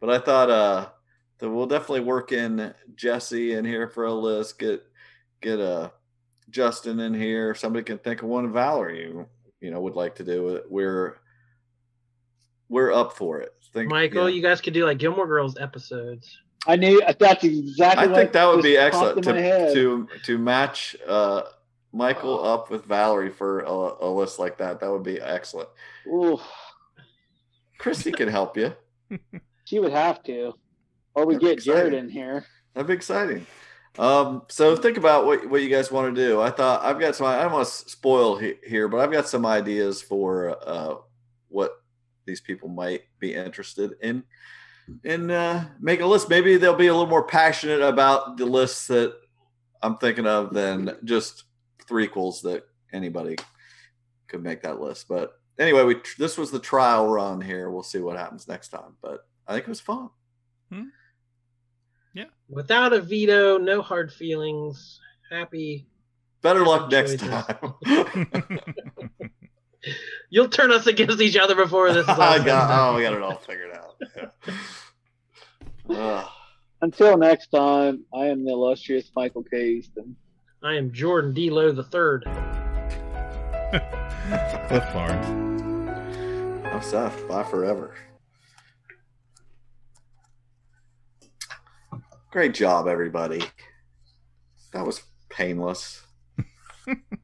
but I thought uh that we'll definitely work in Jesse in here for a list. Get get uh Justin in here. Somebody can think of one Valerie you you know would like to do it. We're we're up for it. Think, Michael, yeah. you guys could do like Gilmore Girls episodes. I knew that's exactly. I what think that would be excellent in my head. to to to match uh Michael up with Valerie for a, a list like that. That would be excellent. Ooh, Christy can help you. [laughs] she would have to, or we That'd get be Jared in here. That'd be exciting. Um, so think about what, what you guys want to do. I thought I've got some. I don't want to spoil he, here, but I've got some ideas for uh, what these people might be interested in. And uh, make a list. Maybe they'll be a little more passionate about the lists that I'm thinking of than just three threequels that anybody could make that list. But anyway, we this was the trial run here. We'll see what happens next time. But I think it was fun. Yeah. Without a veto, no hard feelings. Happy. Better luck next choices. time. [laughs] [laughs] You'll turn us against each other before this [laughs] is all I got, oh, we got it all figured out. Yeah. Ugh. Until next time, I am the illustrious Michael K. Easton. I am Jordan D. Lowe the third. [laughs] Cliff Barnes. I'm Seth. Bye forever. Great job, everybody. That was painless. [laughs]